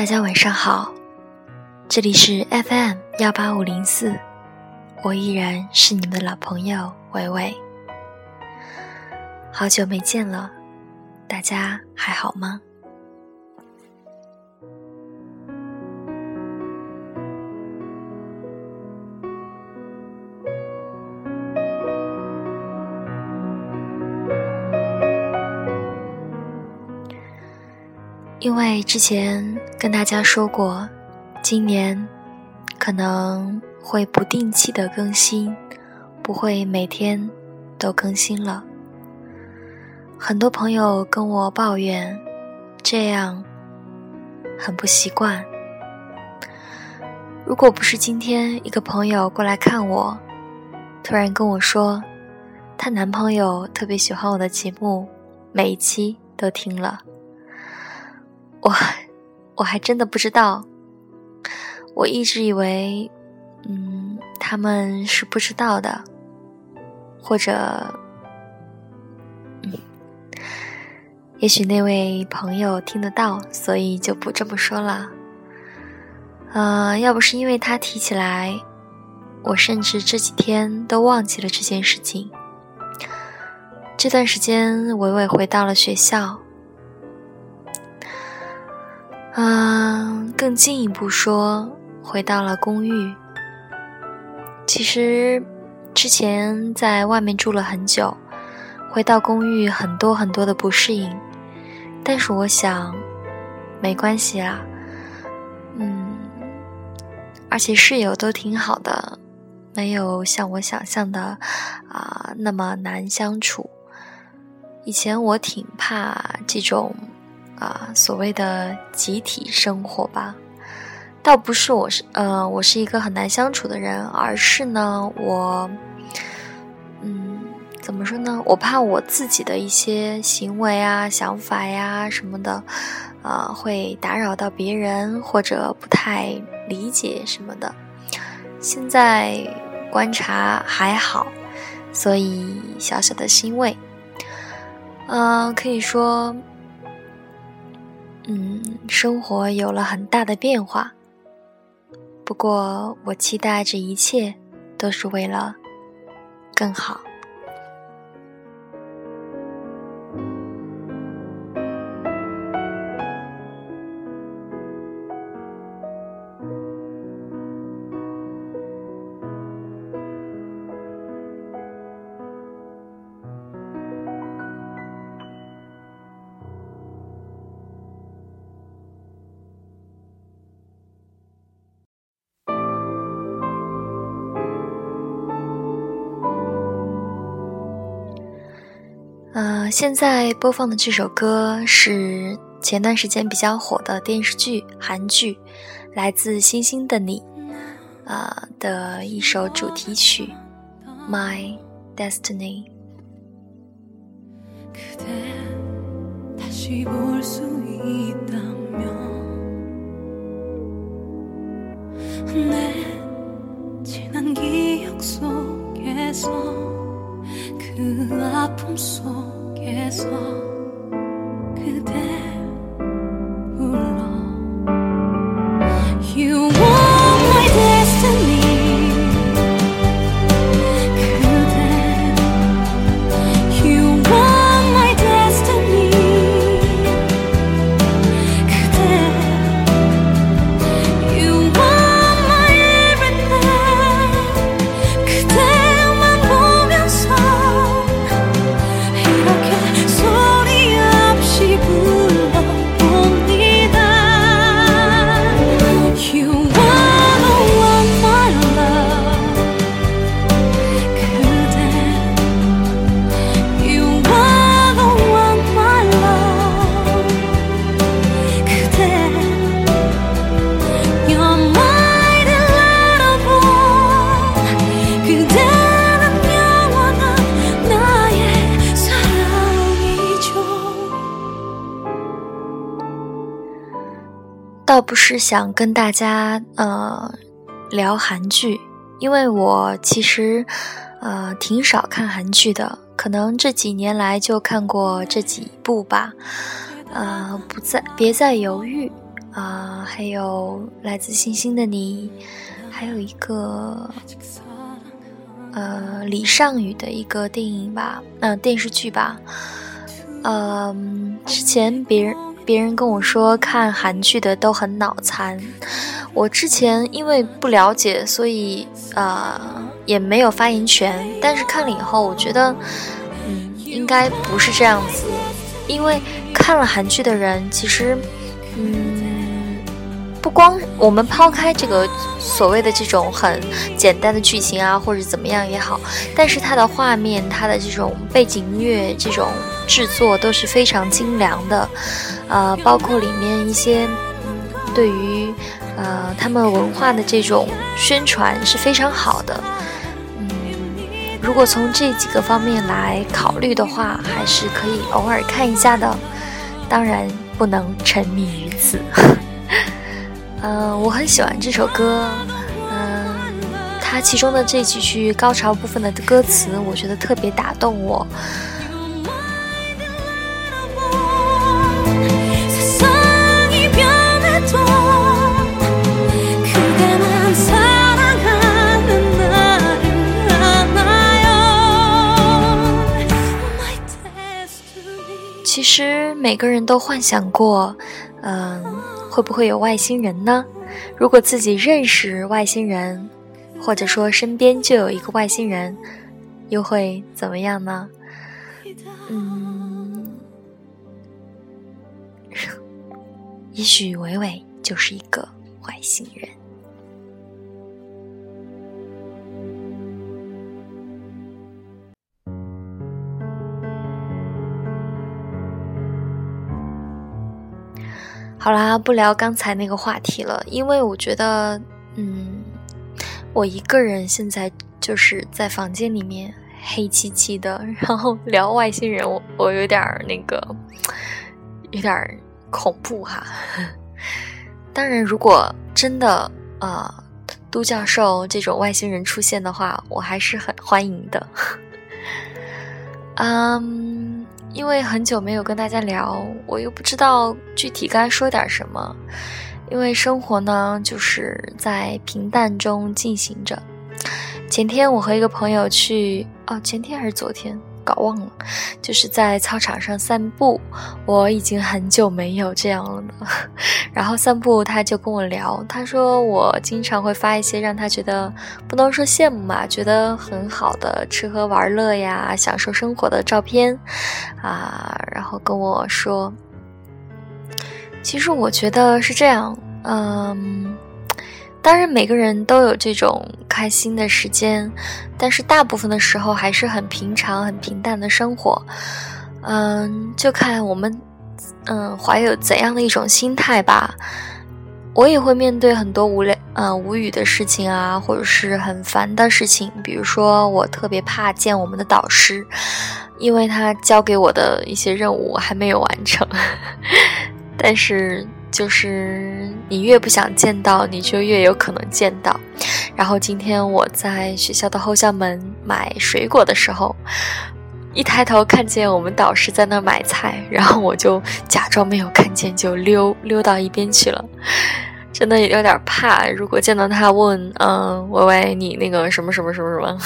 大家晚上好，这里是 FM 幺八五零四，我依然是你们的老朋友伟伟。好久没见了，大家还好吗？因为之前跟大家说过，今年可能会不定期的更新，不会每天都更新了。很多朋友跟我抱怨，这样很不习惯。如果不是今天一个朋友过来看我，突然跟我说，她男朋友特别喜欢我的节目，每一期都听了。我我还真的不知道，我一直以为，嗯，他们是不知道的，或者，嗯，也许那位朋友听得到，所以就不这么说了。呃，要不是因为他提起来，我甚至这几天都忘记了这件事情。这段时间，伟伟回到了学校。嗯，更进一步说，回到了公寓。其实之前在外面住了很久，回到公寓很多很多的不适应，但是我想没关系啊。嗯，而且室友都挺好的，没有像我想象的啊那么难相处。以前我挺怕这种。啊，所谓的集体生活吧，倒不是我是呃，我是一个很难相处的人，而是呢，我，嗯，怎么说呢？我怕我自己的一些行为啊、想法呀什么的，啊，会打扰到别人或者不太理解什么的。现在观察还好，所以小小的欣慰。嗯，可以说。嗯，生活有了很大的变化。不过，我期待这一切都是为了更好。呃，现在播放的这首歌是前段时间比较火的电视剧韩剧，来自星星的你，啊的一首主题曲《My Destiny》。그 아픔 속 锁。不是想跟大家呃聊韩剧，因为我其实呃挺少看韩剧的，可能这几年来就看过这几部吧。呃，不再别再犹豫，啊，还有来自星星的你，还有一个呃李尚宇的一个电影吧，嗯电视剧吧，嗯，之前别人别人跟我说看韩剧的都很脑残，我之前因为不了解，所以呃也没有发言权，但是看了以后，我觉得嗯应该不是这样子，因为看了韩剧的人其实嗯。不光我们抛开这个所谓的这种很简单的剧情啊，或者怎么样也好，但是它的画面、它的这种背景音乐、这种制作都是非常精良的，呃，包括里面一些对于呃他们文化的这种宣传是非常好的。嗯，如果从这几个方面来考虑的话，还是可以偶尔看一下的，当然不能沉迷于此。嗯，我很喜欢这首歌。嗯，它其中的这几句高潮部分的歌词，我觉得特别打动我。其实每个人都幻想过，嗯。会不会有外星人呢？如果自己认识外星人，或者说身边就有一个外星人，又会怎么样呢？嗯，也许伟伟就是一个外星人。好啦，不聊刚才那个话题了，因为我觉得，嗯，我一个人现在就是在房间里面黑漆漆的，然后聊外星人，我我有点那个，有点恐怖哈。当然，如果真的啊，都教授这种外星人出现的话，我还是很欢迎的。嗯。因为很久没有跟大家聊，我又不知道具体该说点什么。因为生活呢，就是在平淡中进行着。前天我和一个朋友去，哦，前天还是昨天？搞忘了，就是在操场上散步，我已经很久没有这样了呢。然后散步，他就跟我聊，他说我经常会发一些让他觉得不能说羡慕嘛，觉得很好的吃喝玩乐呀、享受生活的照片啊。然后跟我说，其实我觉得是这样，嗯。当然，每个人都有这种开心的时间，但是大部分的时候还是很平常、很平淡的生活。嗯，就看我们，嗯，怀有怎样的一种心态吧。我也会面对很多无聊、嗯无语的事情啊，或者是很烦的事情。比如说，我特别怕见我们的导师，因为他交给我的一些任务还没有完成。但是。就是你越不想见到，你就越有可能见到。然后今天我在学校的后校门买水果的时候，一抬头看见我们导师在那买菜，然后我就假装没有看见，就溜溜到一边去了。真的有点怕，如果见到他问，嗯，喂喂，你那个什么什么什么什么，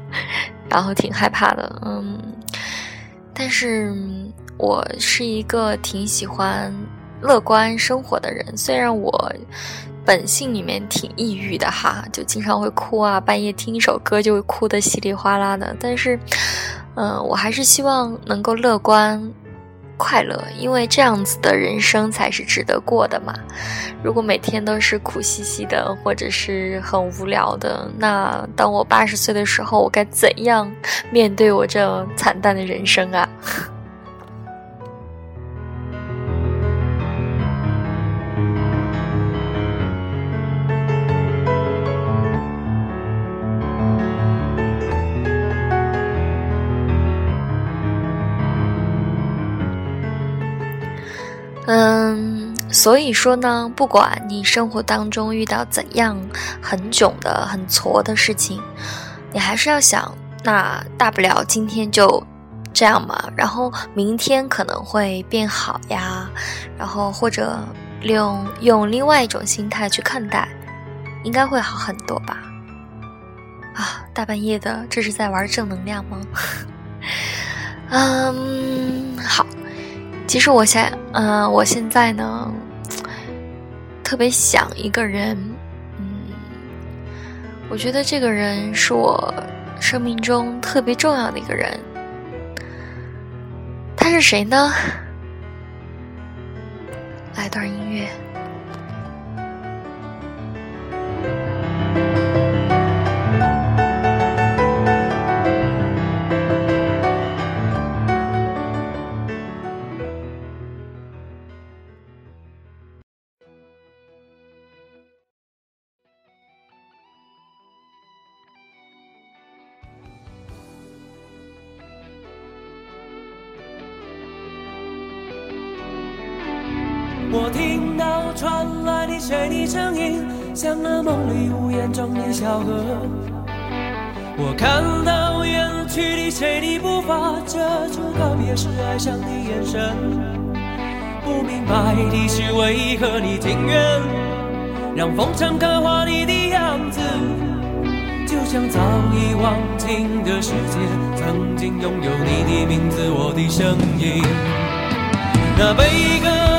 然后挺害怕的，嗯。但是我是一个挺喜欢。乐观生活的人，虽然我本性里面挺抑郁的哈，就经常会哭啊，半夜听一首歌就会哭得稀里哗啦的。但是，嗯，我还是希望能够乐观、快乐，因为这样子的人生才是值得过的嘛。如果每天都是苦兮兮的，或者是很无聊的，那当我八十岁的时候，我该怎样面对我这惨淡的人生啊？所以说呢，不管你生活当中遇到怎样很囧的、很挫的事情，你还是要想，那大不了今天就这样嘛，然后明天可能会变好呀，然后或者用用另外一种心态去看待，应该会好很多吧。啊，大半夜的，这是在玩正能量吗？嗯，好。其实我现，嗯，我现在呢，特别想一个人。嗯，我觉得这个人是我生命中特别重要的一个人。他是谁呢？来段音乐。我听到传来你谁的声音，像那梦里呜咽中的小河。我看到远去的谁的步伐，遮住告别时哀伤的眼神。不明白的是为何你情愿让风尘刻画你的样子，就像早已忘情的世界，曾经拥有你的名字，我的声音。那悲歌。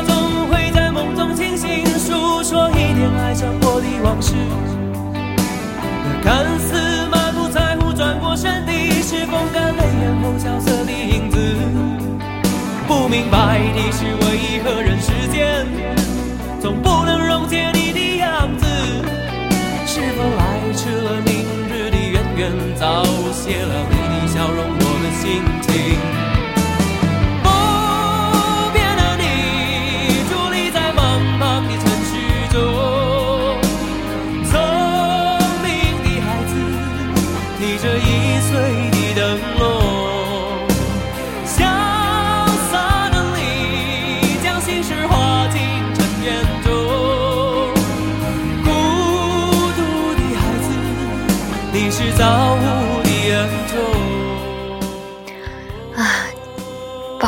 爱上我的往事，那看似满不在乎转过身的，是风干泪眼后萧瑟的影子。不明白的是，为何人世间总不能溶解你的样子？是否来迟了明日的渊源，早谢了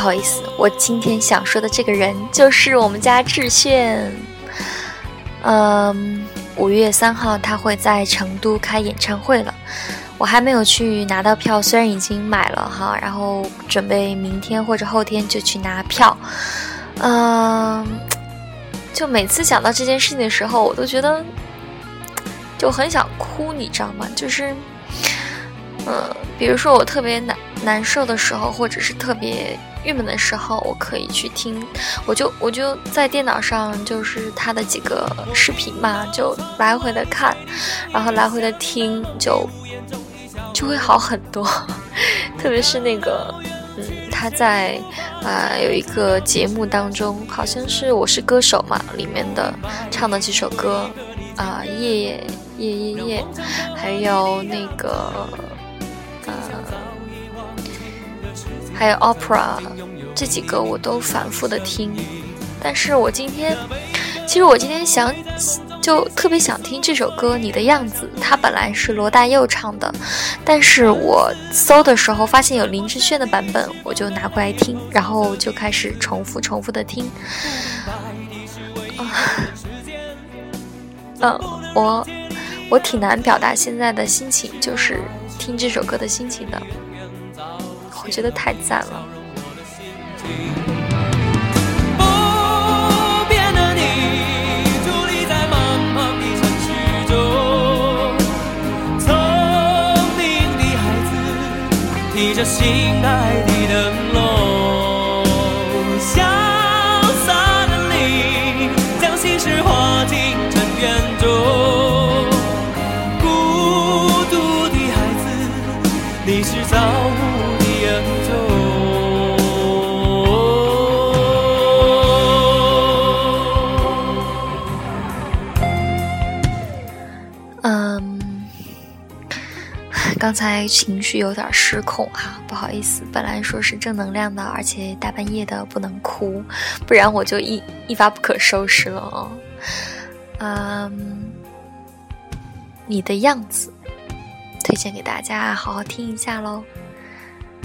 不好意思，我今天想说的这个人就是我们家志炫。嗯，五月三号他会在成都开演唱会了，我还没有去拿到票，虽然已经买了哈，然后准备明天或者后天就去拿票。嗯，就每次想到这件事情的时候，我都觉得就很想哭，你知道吗？就是，嗯，比如说我特别难难受的时候，或者是特别。郁闷的时候，我可以去听，我就我就在电脑上，就是他的几个视频嘛，就来回的看，然后来回的听，就就会好很多。特别是那个，嗯，他在啊有一个节目当中，好像是《我是歌手》嘛，里面的唱的几首歌，啊，夜夜夜夜夜，还有那个。还有 opera 这几个我都反复的听，但是我今天，其实我今天想就特别想听这首歌《你的样子》，它本来是罗大佑唱的，但是我搜的时候发现有林志炫的版本，我就拿过来听，然后就开始重复重复的听。嗯，我我挺难表达现在的心情，就是听这首歌的心情的。我觉得太赞了。心爱的灯笼，刚才情绪有点失控哈，不好意思。本来说是正能量的，而且大半夜的不能哭，不然我就一一发不可收拾了哦。嗯，你的样子，推荐给大家好好听一下喽。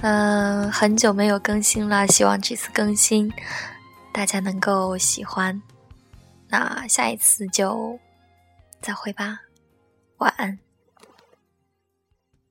嗯，很久没有更新了，希望这次更新大家能够喜欢。那下一次就再会吧，晚安。